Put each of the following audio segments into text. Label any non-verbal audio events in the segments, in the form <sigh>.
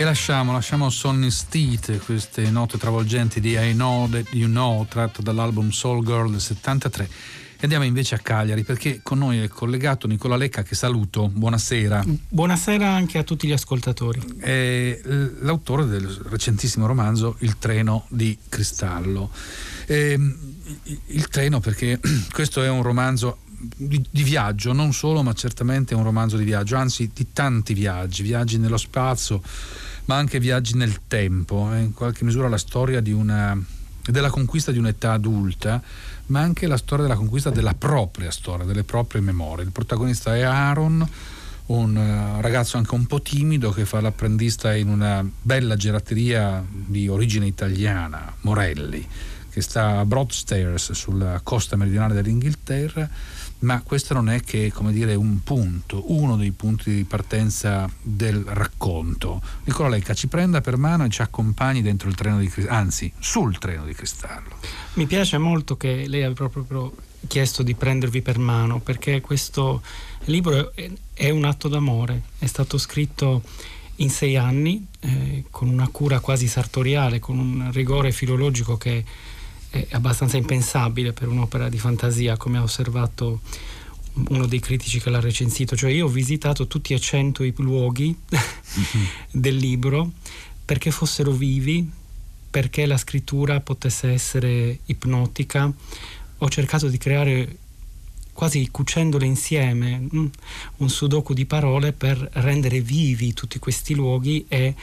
E lasciamo, lasciamo Sonny Steed, queste note travolgenti di I Know That You Know, tratto dall'album Soul Girl del 73. E andiamo invece a Cagliari perché con noi è collegato Nicola Lecca che saluto, buonasera. Buonasera anche a tutti gli ascoltatori. È l'autore del recentissimo romanzo Il treno di cristallo. Ehm, il treno perché <clears throat> questo è un romanzo di, di, viaggio, non solo, ma certamente è un romanzo di viaggio, anzi di tanti viaggi, viaggi nello spazio, ma anche viaggi nel tempo, eh, in qualche misura la storia una, della conquista di un'età adulta, ma anche la storia della conquista della propria storia, delle proprie memorie. Il protagonista è Aaron, un uh, ragazzo anche un po' timido che fa l'apprendista in una bella gelateria di origine italiana, Morelli, che sta a Broadstairs sulla costa meridionale dell'Inghilterra ma questo non è che dire, un punto, uno dei punti di partenza del racconto. Nicola Lecca ci prenda per mano e ci accompagni dentro il treno di cristallo, anzi sul treno di cristallo. Mi piace molto che lei abbia proprio chiesto di prendervi per mano perché questo libro è un atto d'amore, è stato scritto in sei anni eh, con una cura quasi sartoriale, con un rigore filologico che è abbastanza impensabile per un'opera di fantasia, come ha osservato uno dei critici che l'ha recensito. Cioè io ho visitato tutti e cento i luoghi mm-hmm. <laughs> del libro perché fossero vivi, perché la scrittura potesse essere ipnotica. Ho cercato di creare quasi cucendole insieme mm, un sudoku di parole per rendere vivi tutti questi luoghi e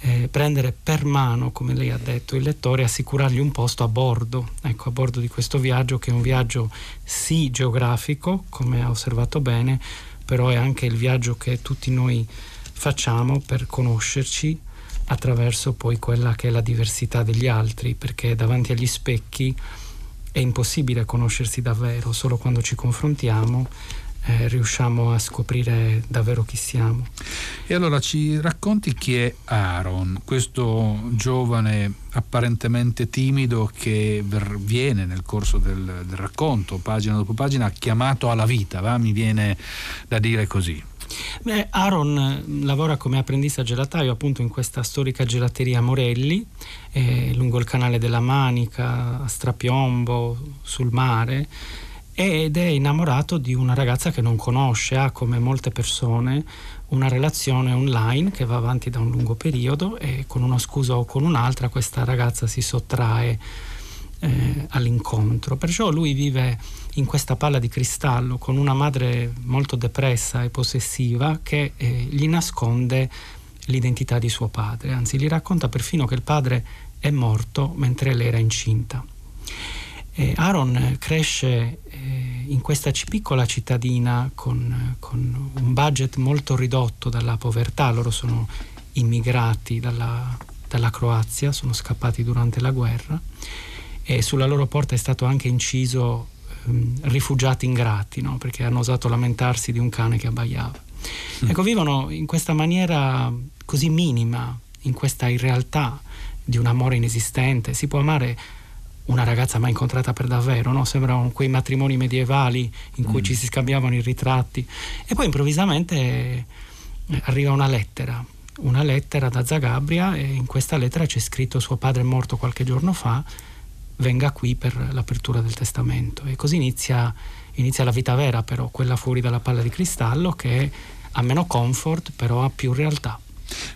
eh, prendere per mano, come lei ha detto, il lettore e assicurargli un posto a bordo, ecco, a bordo di questo viaggio che è un viaggio sì geografico, come ha osservato bene, però è anche il viaggio che tutti noi facciamo per conoscerci attraverso poi quella che è la diversità degli altri, perché davanti agli specchi è impossibile conoscersi davvero, solo quando ci confrontiamo eh, riusciamo a scoprire davvero chi siamo. E allora ci racconti chi è Aaron, questo giovane apparentemente timido che viene nel corso del, del racconto, pagina dopo pagina, chiamato alla vita, va? mi viene da dire così. Beh, Aaron eh, lavora come apprendista gelataio appunto in questa storica gelateria Morelli, eh, lungo il canale della Manica, a Strapiombo, sul mare ed è innamorato di una ragazza che non conosce, ha come molte persone una relazione online che va avanti da un lungo periodo e con una scusa o con un'altra questa ragazza si sottrae eh, all'incontro. Perciò lui vive in questa palla di cristallo con una madre molto depressa e possessiva che eh, gli nasconde l'identità di suo padre, anzi gli racconta perfino che il padre è morto mentre lei era incinta. Eh, Aaron cresce in questa piccola cittadina con, con, un budget molto ridotto dalla povertà, loro sono immigrati dalla, dalla Croazia, sono scappati durante la guerra e sulla loro porta è stato anche inciso ehm, rifugiati ingrati, no? perché hanno osato lamentarsi di un cane che abbaiava. Mm. Ecco, vivono in questa maniera così minima, in questa irrealtà di un amore inesistente. Si può amare una ragazza mai incontrata per davvero, no? sembrano quei matrimoni medievali in cui mm. ci si scambiavano i ritratti e poi improvvisamente eh, arriva una lettera, una lettera da Zagabria e in questa lettera c'è scritto suo padre è morto qualche giorno fa, venga qui per l'apertura del testamento e così inizia, inizia la vita vera però, quella fuori dalla palla di cristallo che ha meno comfort però ha più realtà.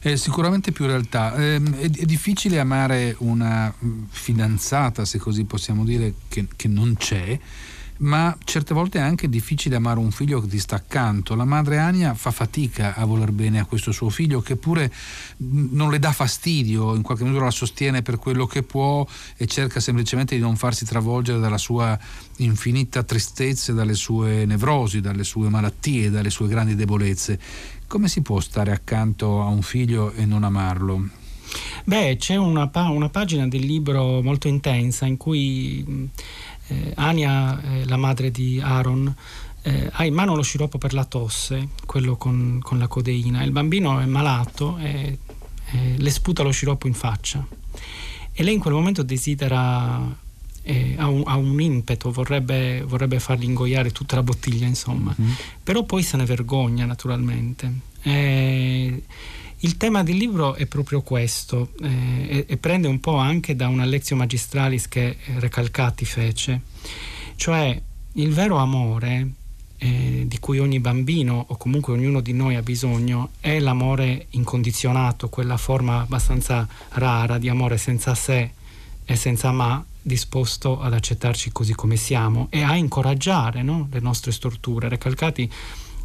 È sicuramente più realtà. È, è, è, difficile amare una mm, fidanzata, se così possiamo dire, che, che non c'è ma certe volte è anche difficile amare un figlio che ti sta accanto. La madre Ania fa fatica a voler bene a questo suo figlio che pure mm, non le dà fastidio, in qualche misura la sostiene per quello che può e cerca semplicemente di non farsi travolgere dalla sua infinita tristezza, dalle sue nevrosi, dalle sue malattie, dalle sue grandi debolezze. Come si può stare accanto a un figlio e non amarlo? Beh, c'è una, pa- una pagina del libro molto intensa in cui eh, Ania, eh, la madre di Aaron, eh, ha in mano lo sciroppo per la tosse, quello con, con la codeina. Il bambino è malato e le sputa lo sciroppo in faccia. E lei in quel momento desidera eh, ha, un, ha, un, impeto, vorrebbe, vorrebbe, fargli ingoiare tutta la bottiglia, insomma, mm-hmm. però poi se ne vergogna naturalmente. Eh, il tema del libro è proprio questo eh, e, e, prende un po' anche da una lezione magistralis che Recalcati fece, cioè il vero amore eh, di cui ogni bambino o comunque ognuno di noi ha bisogno è l'amore incondizionato, quella forma abbastanza rara di amore senza sé e senza ma, disposto ad accettarci così come siamo e a incoraggiare no? le nostre storture. Recalcati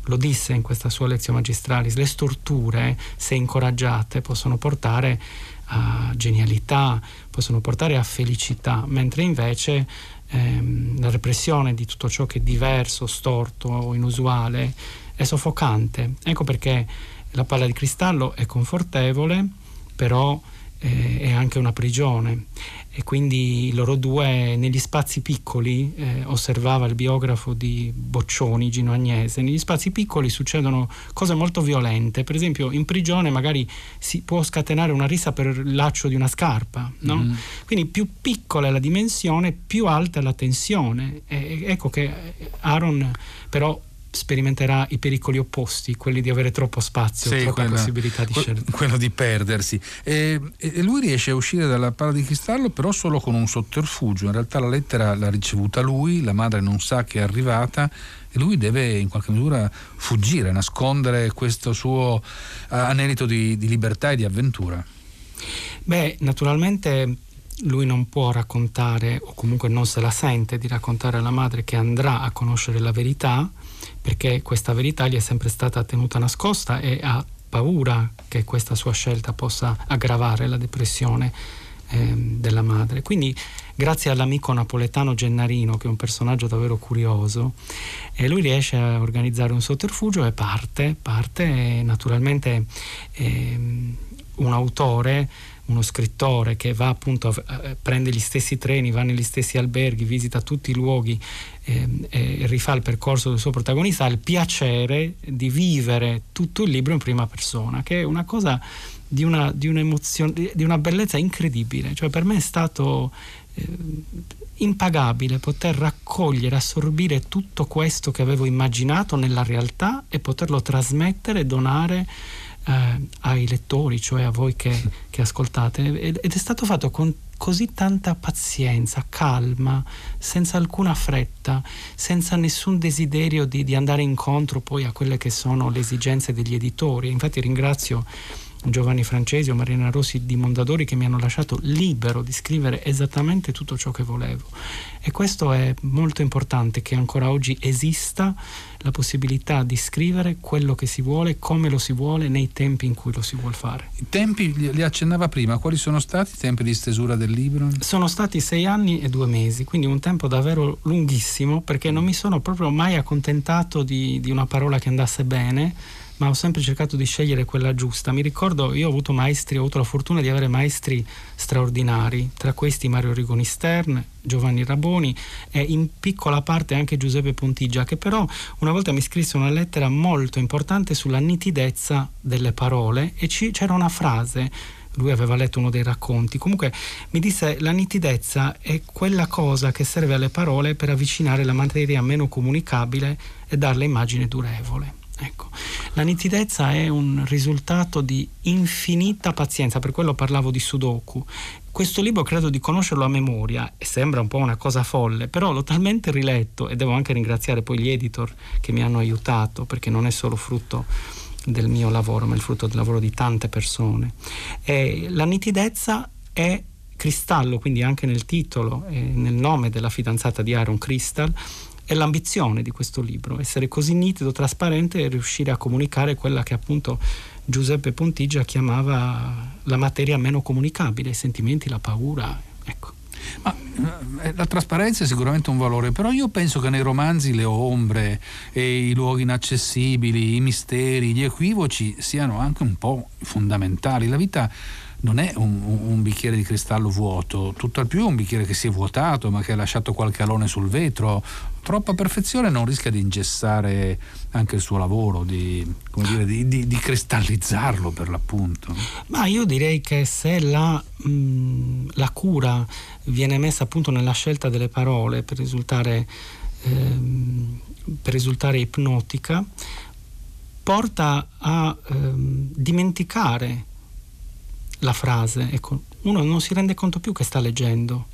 lo disse in questa sua lezione magistralis, le storture, se incoraggiate, possono portare a genialità, possono portare a felicità, mentre invece ehm, la repressione di tutto ciò che è diverso, storto o inusuale è soffocante. Ecco perché la palla di cristallo è confortevole, però eh, è anche una prigione e quindi loro due negli spazi piccoli, eh, osservava il biografo di Boccioni, Gino Agnese, negli spazi piccoli succedono cose molto violente, per esempio in prigione magari si può scatenare una risa per il laccio di una scarpa, no? mm. quindi più piccola è la dimensione, più alta è la tensione. E, ecco che Aaron però sperimenterà i pericoli opposti, quelli di avere troppo spazio, sì, troppa quella, possibilità di scelta. Quello di perdersi. E, e, lui riesce a uscire dalla palla di cristallo però solo con un sotterfugio. In realtà la lettera l'ha ricevuta lui, la madre non sa che è arrivata e lui deve in qualche misura fuggire, nascondere questo suo anelito di, di libertà e di avventura. Beh, naturalmente lui non può raccontare, o comunque non se la sente di raccontare alla madre che andrà a conoscere la verità, perché questa verità gli è sempre stata tenuta nascosta e ha paura che questa sua scelta possa aggravare la depressione eh, della madre. Quindi grazie all'amico napoletano Gennarino, che è un personaggio davvero curioso, eh, lui riesce a organizzare un sotterfugio e parte, parte e naturalmente eh, un autore uno scrittore che va appunto, a, prende gli stessi treni, va negli stessi alberghi, visita tutti i luoghi eh, e rifà il percorso del suo protagonista, ha il piacere di vivere tutto il libro in prima persona, che è una cosa di una, di di una bellezza incredibile. Cioè per me è stato eh, impagabile poter raccogliere, assorbire tutto questo che avevo immaginato nella realtà e poterlo trasmettere e donare eh, ai lettori, cioè a voi che, che, ascoltate, ed è stato fatto con così tanta pazienza, calma, senza alcuna fretta, senza nessun desiderio di, di andare incontro poi a quelle che sono le esigenze degli editori. Infatti ringrazio Giovanni Francesi o Marina Rossi di Mondadori che mi hanno lasciato libero di scrivere esattamente tutto ciò che volevo. E questo è molto importante che ancora oggi esista la possibilità di scrivere quello che si vuole, come lo si vuole, nei tempi in cui lo si vuole fare. I tempi li accennava prima, quali sono stati i tempi di stesura del libro? Sono stati sei anni e due mesi, quindi un tempo davvero lunghissimo perché non mi sono proprio mai accontentato di, di una parola che andasse bene ma ho sempre cercato di scegliere quella giusta. Mi ricordo, io ho avuto maestri, ho avuto la fortuna di avere maestri straordinari, tra questi Mario Rigoni Stern, Giovanni Raboni e in piccola parte anche Giuseppe Pontigia, che però una volta mi scrisse una lettera molto importante sulla nitidezza delle parole e ci, c'era una frase lui aveva letto uno dei racconti. Comunque mi disse la nitidezza è quella cosa che serve alle parole per avvicinare la materia meno comunicabile e darle immagine durevole. Ecco, la nitidezza è un risultato di infinita pazienza, per quello parlavo di Sudoku. Questo libro credo di conoscerlo a memoria e sembra un po' una cosa folle, però l'ho talmente riletto e devo anche ringraziare poi gli editor che mi hanno aiutato perché non è solo frutto del mio lavoro, ma il frutto del lavoro di tante persone. E la nitidezza è cristallo, quindi anche nel titolo e nel nome della fidanzata di Aaron Crystal, è l'ambizione di questo libro, essere così nitido, trasparente e riuscire a comunicare quella che appunto Giuseppe Pontigia chiamava la materia meno comunicabile, i sentimenti, la paura. Ecco. Ma, eh, la trasparenza è sicuramente un valore, però io penso che nei romanzi le ombre, i luoghi inaccessibili, i misteri, gli equivoci siano anche un po' fondamentali. La vita non è un, un, bicchiere di cristallo vuoto, tutto al più un bicchiere che si è vuotato ma che ha lasciato qualche alone sul vetro. Troppa perfezione non rischia di ingessare anche il suo lavoro, di, dire, di, di, di cristallizzarlo per l'appunto. Ma io direi che se la, mh, mm, la cura viene messa appunto nella scelta delle parole per risultare, ehm, per risultare ipnotica, porta a ehm, dimenticare la frase. Ecco, uno non si rende conto più che sta leggendo.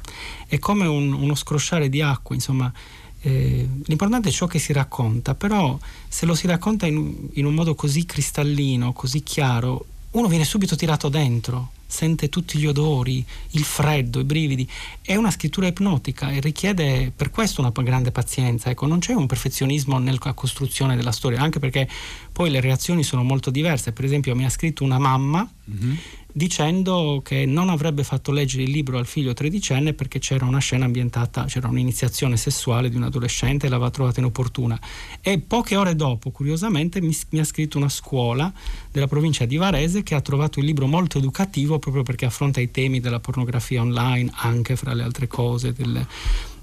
È come un, uno scrosciare di acqua, insomma. Eh, l'importante è ciò che si racconta, però se lo si racconta in, in un modo così cristallino, così chiaro, uno viene subito tirato dentro sente tutti gli odori, il freddo, i brividi. È una scrittura ipnotica e richiede per questo una grande pazienza. Ecco, non c'è un perfezionismo nella costruzione della storia, anche perché poi le reazioni sono molto diverse. Per esempio, mi ha scritto una mamma. Mm-hmm dicendo che non avrebbe fatto leggere il libro al figlio tredicenne perché c'era una scena ambientata, c'era un'iniziazione sessuale di un adolescente e l'aveva trovata inopportuna. E poche ore dopo, curiosamente, mi, mi, ha scritto una scuola della provincia di Varese che ha trovato il libro molto educativo proprio perché affronta i temi della pornografia online, anche fra le altre cose, del,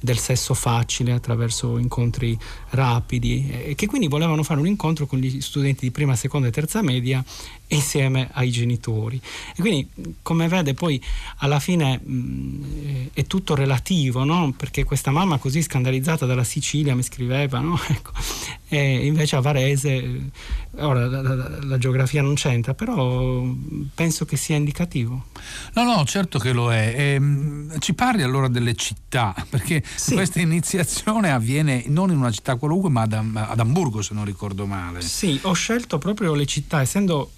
del sesso facile attraverso incontri rapidi e che quindi volevano fare un incontro con gli studenti di prima, seconda e terza media insieme ai genitori. E quindi, come vede, poi alla fine mh, è tutto relativo, no? perché questa mamma così scandalizzata dalla Sicilia mi scriveva, no? <laughs> ecco. E invece a Varese, ora la, la, la, geografia non c'entra, però penso che sia indicativo. No, no, certo che lo è. E, ehm, ci parli allora delle città, <laughs> perché sì. questa iniziazione avviene non in una città qualunque, ma ad, ad Amburgo, se non ricordo male. Sì, ho scelto proprio le città, essendo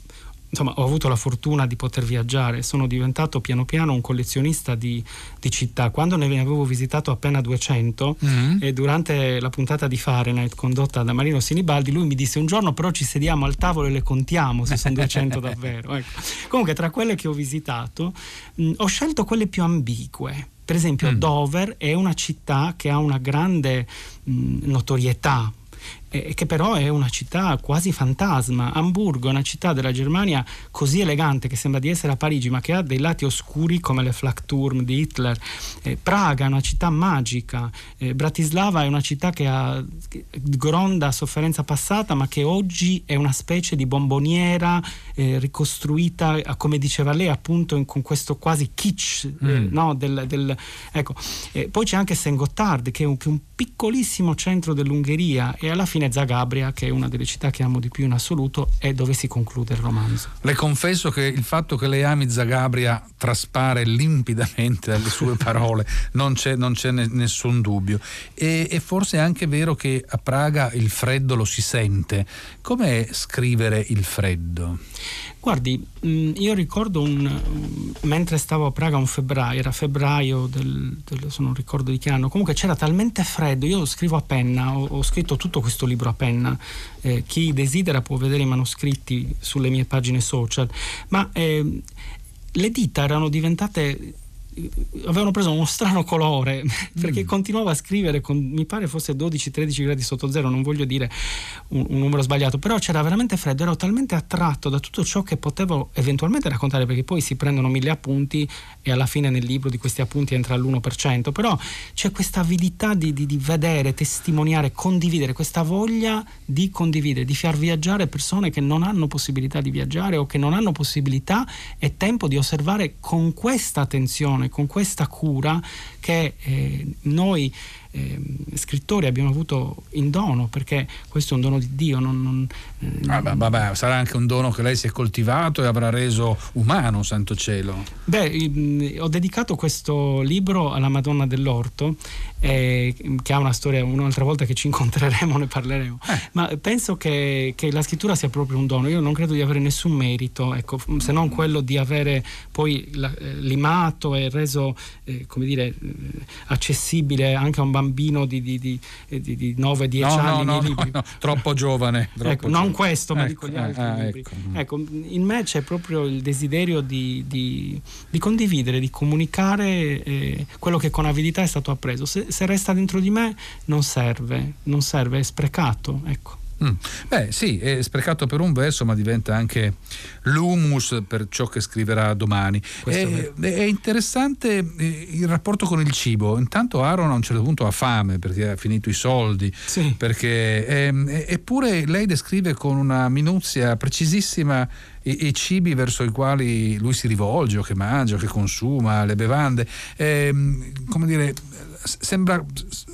insomma, ho avuto la fortuna di poter viaggiare, sono diventato piano piano un collezionista di, di città. Quando ne avevo visitato appena 200 mm-hmm. e durante la puntata di Fahrenheit condotta da Marino Sinibaldi, lui mi disse un giorno però ci sediamo al tavolo e le contiamo se sono 200 <laughs> davvero. Ecco. Comunque tra quelle che ho visitato mh, ho scelto quelle più ambigue. Per esempio mm. Dover è una città che ha una grande mh, notorietà eh, che però è una città quasi fantasma. Amburgo è una città della Germania così elegante che sembra di essere a Parigi, ma che ha dei lati oscuri come le Flakturm di Hitler. Eh, Praga è una città magica. Eh, Bratislava è una città che ha gronda sofferenza passata, ma che oggi è una specie di bomboniera eh, ricostruita, come diceva lei, appunto in, con questo quasi kitsch. Eh, mm. No, del, del, ecco. Eh, poi c'è anche Saint Gotthard, che è un, che è un piccolissimo centro dell'Ungheria e alla fine Zagabria, che è una delle città che amo di più in assoluto, è dove si conclude il romanzo. Le confesso che il fatto che lei ami Zagabria traspare limpidamente dalle sue <laughs> parole, non c'è, non c'è nessun dubbio. E, e forse è anche vero che a Praga il freddo lo si sente. Com'è scrivere il freddo? Guardi, mm, io ricordo un, mentre stavo a Praga un febbraio, era febbraio del, del, non ricordo di che anno, comunque c'era talmente freddo, io scrivo a penna, ho, ho scritto tutto questo libro a penna, eh, chi desidera può vedere i manoscritti sulle mie pagine social, ma eh, le dita erano diventate avevano preso uno strano colore <laughs> perché mm. continuava a scrivere con mi pare fosse 12-13 gradi sotto zero non voglio dire un, un, numero sbagliato però c'era veramente freddo ero talmente attratto da tutto ciò che potevo eventualmente raccontare perché poi si prendono mille appunti e alla fine nel libro di questi appunti entra l'1% però c'è questa avidità di, di, di vedere testimoniare condividere questa voglia di condividere di far viaggiare persone che non hanno possibilità di viaggiare o che non hanno possibilità e tempo di osservare con questa attenzione con questa cura che eh, noi eh, scrittori abbiamo avuto in dono, perché questo è un dono di Dio. Non, non, eh, vabbè, vabbè, sarà anche un dono che lei si è coltivato e avrà reso umano, santo cielo. Beh, ho dedicato questo libro alla Madonna dell'Orto, eh, che ha una storia, un'altra volta che ci incontreremo ne parleremo, eh. ma penso che, che, la scrittura sia proprio un dono. Io non credo di avere nessun merito, ecco, se non quello di avere poi la, eh, limato e reso, eh, come dire, accessibile anche a un bambino di, di, di, di 9-10 no, anni no, no, no, troppo giovane. Troppo ecco, giovane. non questo, ma ecco, dico gli altri ah, ecco. ecco. in me c'è proprio il desiderio di, condividere, di comunicare eh, quello che con avidità è stato appreso. Se, se, resta dentro di me non serve, non serve, è sprecato. Ecco. Mm. Beh, sì, è sprecato per un verso, ma diventa anche l'humus per ciò che scriverà domani. È, è, interessante eh, il rapporto con il cibo. Intanto Aaron a un certo punto ha fame perché ha finito i soldi. Sì. Perché, ehm, eppure lei descrive con una minuzia precisissima i, i, cibi verso i quali lui si rivolge, o che mangia, o che consuma, le bevande. Ehm, come dire, sembra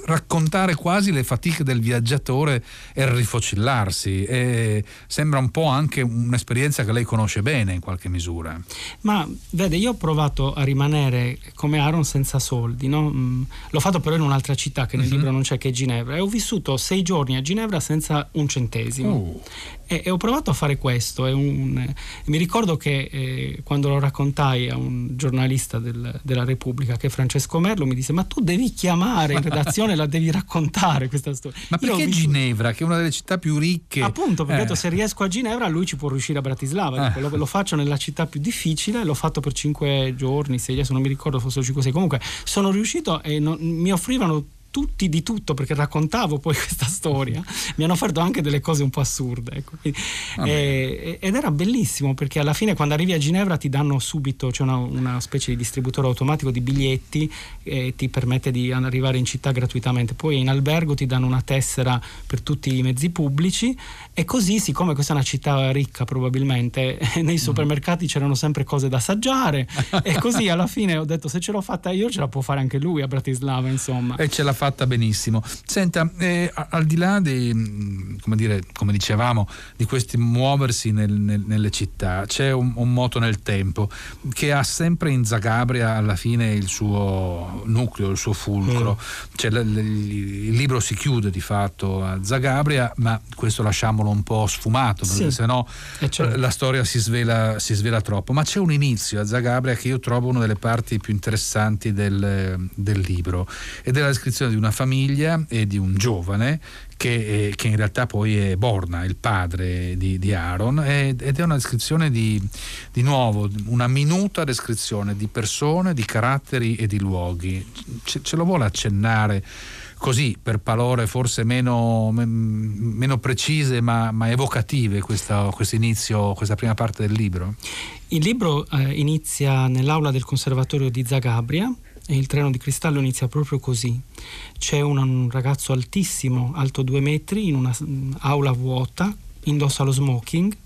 raccontare quasi le fatiche del viaggiatore e il rifocillarsi e sembra un po' anche un'esperienza che lei conosce bene in qualche misura. Ma vede, io ho provato a rimanere come Aaron senza soldi, no? Mm, l'ho fatto però in un'altra città che nel uh-huh. libro non c'è che è Ginevra e ho vissuto sei giorni a Ginevra senza un centesimo. Uh. E, e, ho provato a fare questo. Un, mi ricordo che eh, quando lo raccontai a un giornalista del, della Repubblica, che è Francesco Merlo, mi disse: Ma tu devi chiamare in redazione, la devi raccontare questa storia. <laughs> Ma perché vissuto... Ginevra, che è una delle città più ricche? Appunto, perché eh. se riesco a Ginevra, lui ci può riuscire a Bratislava. Eh. Lo, lo, faccio nella città più difficile, l'ho fatto per cinque giorni, sei, adesso non mi ricordo, fossero 5-6. Comunque sono riuscito e non, mi offrivano tutti di tutto perché raccontavo poi <laughs> questa storia mi hanno offerto anche delle cose un po' assurde ecco. e, ed era bellissimo perché alla fine quando arrivi a Ginevra ti danno subito c'è una, una specie di distributore automatico di biglietti e ti permette di arrivare in città gratuitamente poi in albergo ti danno una tessera per tutti i mezzi pubblici e così siccome questa è una città ricca probabilmente nei mm. supermercati c'erano sempre cose da assaggiare <laughs> e così alla fine ho detto se ce l'ho fatta io ce la può fare anche lui a Bratislava insomma e ce l'ha fatta benissimo. Senta, eh, al di là di, mm, come, dire, come dicevamo, di questi muoversi nel, nel, nelle città, c'è un, un, moto nel tempo che ha sempre in Zagabria alla fine il suo nucleo, il suo fulcro. Mm. Cioè, l, l, il libro si chiude di fatto a Zagabria, ma questo lasciamolo un po' sfumato, perché sì. sennò eh, certo. la storia si svela, si svela, troppo. Ma c'è un inizio a Zagabria che io trovo una delle parti più interessanti del, del libro ed è la descrizione di una famiglia e di un giovane che, che, in realtà poi è Borna, il padre di, di Aaron, ed è una descrizione di, di, nuovo, una minuta descrizione di persone, di caratteri e di luoghi. Ce, ce lo vuole accennare così per parole forse meno, meno precise ma, ma evocative questo inizio, questa prima parte del libro? Il libro eh, inizia nell'aula del Conservatorio di Zagabria e il treno di cristallo inizia proprio così. C'è un, un ragazzo altissimo, alto due metri, in una aula vuota, indossa lo smoking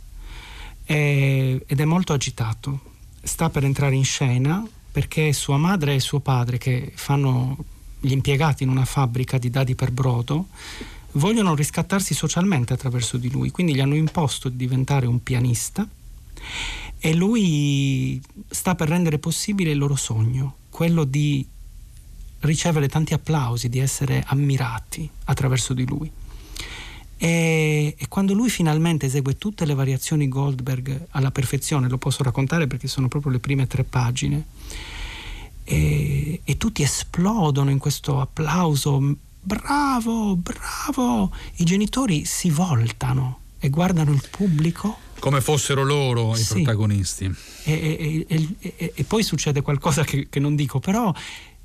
e, ed è molto agitato. Sta per entrare in scena perché sua madre e suo padre, che fanno gli impiegati in una fabbrica di dadi per brodo, vogliono riscattarsi socialmente attraverso di lui, quindi gli hanno imposto di diventare un pianista e lui sta per rendere possibile il loro sogno, quello di ricevere tanti applausi, di essere ammirati attraverso di lui. E, e, quando lui finalmente esegue tutte le variazioni Goldberg alla perfezione, lo posso raccontare perché sono proprio le prime tre pagine, e, e tutti esplodono in questo applauso, bravo, bravo, i genitori si voltano e guardano il pubblico come fossero loro i sì. protagonisti. E, e, e, e, poi succede qualcosa che, che non dico, però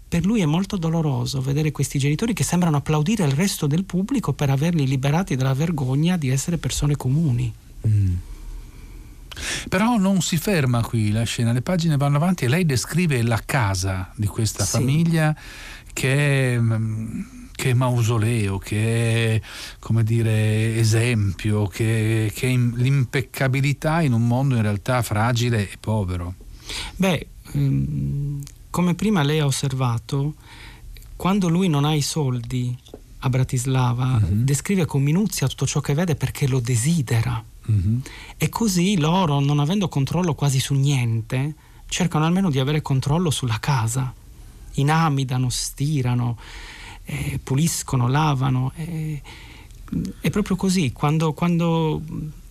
per lui è molto doloroso vedere questi genitori che sembrano applaudire il resto del pubblico per averli liberati dalla vergogna di essere persone comuni. Mm. Però non si ferma qui la scena, le pagine vanno avanti e lei descrive la casa di questa sì. famiglia che è mm, che è mausoleo, che è come dire esempio, che, che è l'impeccabilità in un mondo in realtà fragile e povero. Beh, ehm, come prima lei ha osservato, quando lui non ha i soldi a Bratislava, mm-hmm. descrive con minuzia tutto ciò che vede perché lo desidera. Mm-hmm. E così loro, non avendo controllo quasi su niente, cercano almeno di avere controllo sulla casa. Inamidano, stirano, eh, puliscono, lavano. Eh, è proprio così, quando, quando,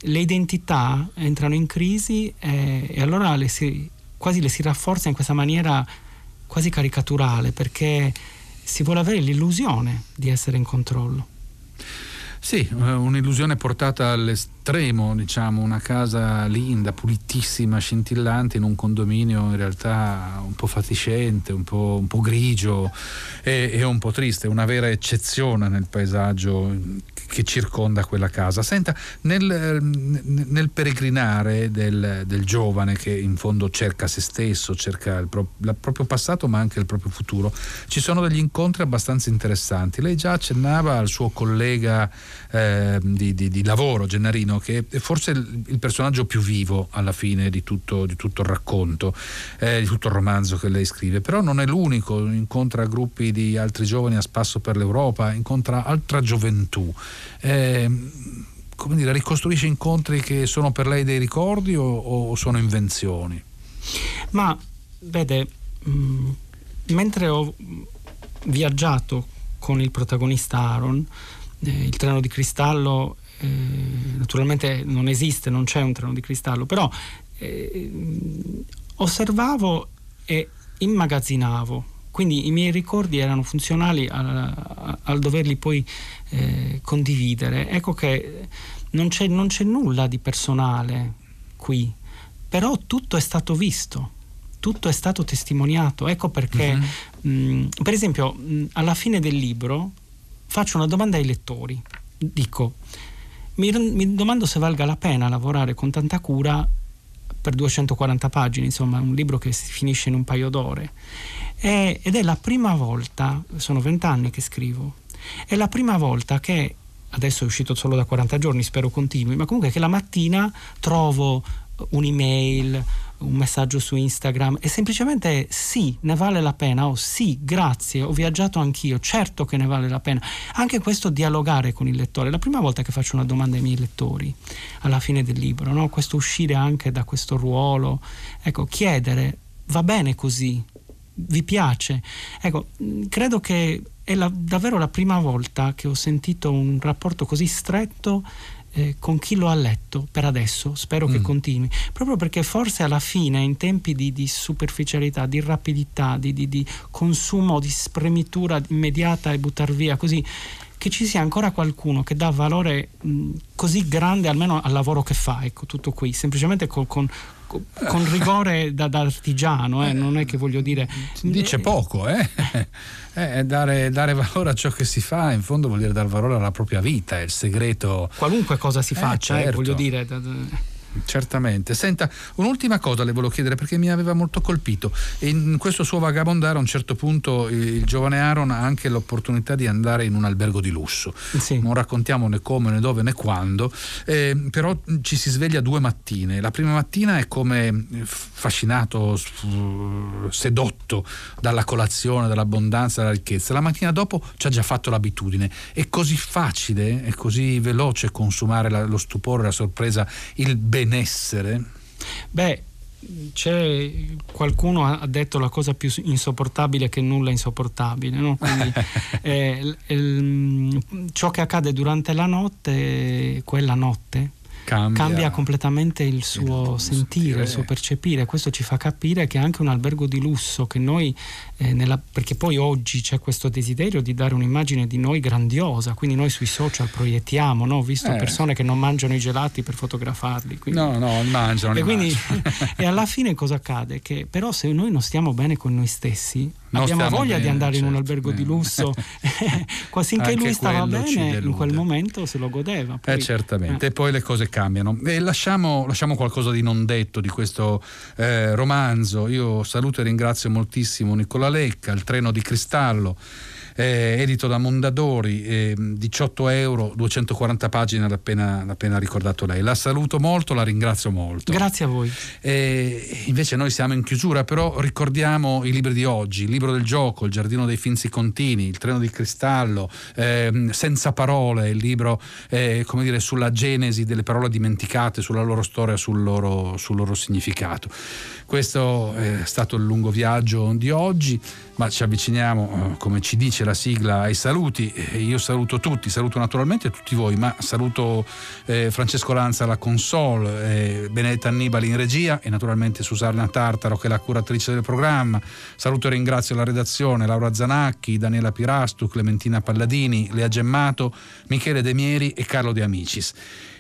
le identità entrano in crisi eh, e allora le si, quasi le si rafforza in questa maniera quasi caricaturale perché si vuole avere l'illusione di essere in controllo. Sì, eh, un'illusione portata all'estremo, diciamo, una casa linda, pulitissima, scintillante in un condominio in realtà un po' fatiscente, un po', un po grigio e, e, un po' triste, una vera eccezione nel paesaggio che circonda quella casa. Senta, nel, nel peregrinare del, del, giovane che in fondo cerca se stesso, cerca il, pro, il, proprio passato ma anche il proprio futuro, ci sono degli incontri abbastanza interessanti. Lei già accennava al suo collega eh, di, di, di, lavoro, Gennarino, che è forse il, il, personaggio più vivo alla fine di tutto, di tutto il racconto, eh, di tutto il romanzo che lei scrive, però non è l'unico, incontra gruppi di altri giovani a spasso per l'Europa, incontra altra gioventù. Eh, come dire, ricostruisce incontri che sono per lei dei ricordi o, o sono invenzioni? Ma vede, mh, mm, mentre ho viaggiato con il protagonista Aaron, eh, il treno di cristallo eh, naturalmente non esiste, non c'è un treno di cristallo, però eh, osservavo e immagazzinavo quindi i miei ricordi erano funzionali al, doverli poi eh, condividere. Ecco che non c'è, non c'è nulla di personale qui, però tutto è stato visto, tutto è stato testimoniato. Ecco perché, mm-hmm. mh, per esempio, mh, alla fine del libro faccio una domanda ai lettori. Dico, mi, mi domando se valga la pena lavorare con tanta cura per 240 pagine, insomma, un libro che si finisce in un paio d'ore. E, ed è la prima volta, sono vent'anni che scrivo, è la prima volta che, adesso è uscito solo da 40 giorni, spero continui, ma comunque che la mattina trovo un'email, un messaggio su Instagram e semplicemente sì, ne vale la pena, o oh, sì, grazie, ho viaggiato anch'io, certo che ne vale la pena. Anche questo dialogare con il lettore, la prima volta che faccio una domanda ai miei lettori alla fine del libro, no? questo uscire anche da questo ruolo, ecco, chiedere, va bene così, vi piace? Ecco, credo che è la, davvero la prima volta che ho sentito un rapporto così stretto eh, con chi lo ha letto per adesso, spero mm. che continui, proprio perché forse alla fine, in tempi di, di superficialità, di rapidità, di, di, di, consumo, di spremitura immediata e buttar via così, che ci sia ancora qualcuno che dà valore mh, così grande almeno al lavoro che fa, ecco, tutto qui, semplicemente con, con con rigore da, da artigiano, eh, non è che voglio dire... Dice poco, eh? <laughs> eh dare, dare, valore a ciò che si fa, in fondo vuol dire dare valore alla propria vita, è il segreto... Qualunque cosa si eh, faccia, eh, certo. voglio dire... Certamente. Senta, un'ultima cosa le volevo chiedere perché mi aveva molto colpito. In questo suo vagabondare a un certo punto il giovane Aaron ha anche l'opportunità di andare in un albergo di lusso. Sì. Non raccontiamo né come, né dove, né quando, eh, però ci si sveglia due mattine. La prima mattina è come fascinato, sedotto dalla colazione, dall'abbondanza, dalla ricchezza. La mattina dopo ci ha già fatto l'abitudine. È così facile, è così veloce consumare la, lo stupore, la sorpresa, il bene benessere? Beh, c'è qualcuno ha detto la cosa più insopportabile che nulla è insopportabile no? Quindi, <laughs> eh, il, ciò che accade durante la notte quella notte cambia, cambia completamente il suo sentire, il suo percepire. Questo ci fa capire che anche un albergo di lusso che noi, eh, nella, perché poi oggi c'è questo desiderio di dare un'immagine di noi grandiosa, quindi noi sui social proiettiamo, no? ho visto eh. persone che non mangiano i gelati per fotografarli. Quindi, no, no, mangiano. E, quindi, <laughs> e alla fine cosa accade? Che però se noi non stiamo bene con noi stessi, non abbiamo voglia bene, di andare certo, in un certo, albergo bene. di lusso, <laughs> finché lui stava bene in quel momento se lo godeva. Poi, eh, certamente, eh. e poi le cose cambiano. E lasciamo, lasciamo, qualcosa di non detto di questo eh, romanzo. Io saluto e ringrazio moltissimo Nicola Lecca, il treno di cristallo eh, edito da Mondadori, eh, 18 euro, 240 pagine l'ha appena, l'ha appena, ricordato lei. La saluto molto, la ringrazio molto. Grazie a voi. Eh, invece noi siamo in chiusura, però ricordiamo i libri di oggi, il libro del gioco, il giardino dei Finzi Contini, il treno di cristallo, ehm, senza parole, il libro eh, come dire, sulla genesi delle parole dimenticate, sulla loro storia, sul loro, sul loro significato. Questo è stato il lungo viaggio di oggi, ma ci avviciniamo, eh, come ci dice la sigla, ai saluti. Io saluto tutti, saluto naturalmente tutti voi, ma saluto eh, Francesco Lanza alla console, eh, Benedetta Annibali in regia e naturalmente Susanna Tartaro che è la curatrice del programma. Saluto e ringrazio la redazione, Laura Zanacchi, Daniela Pirastu, Clementina Palladini, Lea Gemmato, Michele De Mieri e Carlo De Amicis.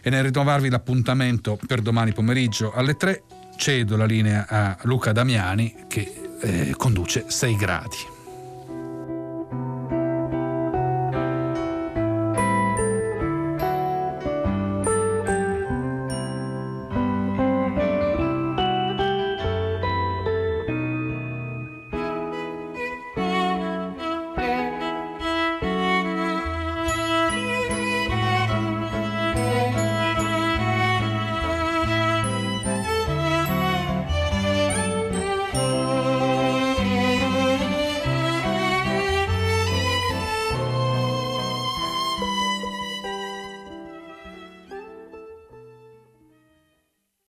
E nel rinnovarvi l'appuntamento per domani pomeriggio alle 3 cedo la linea a Luca Damiani che eh, conduce 6 gradi.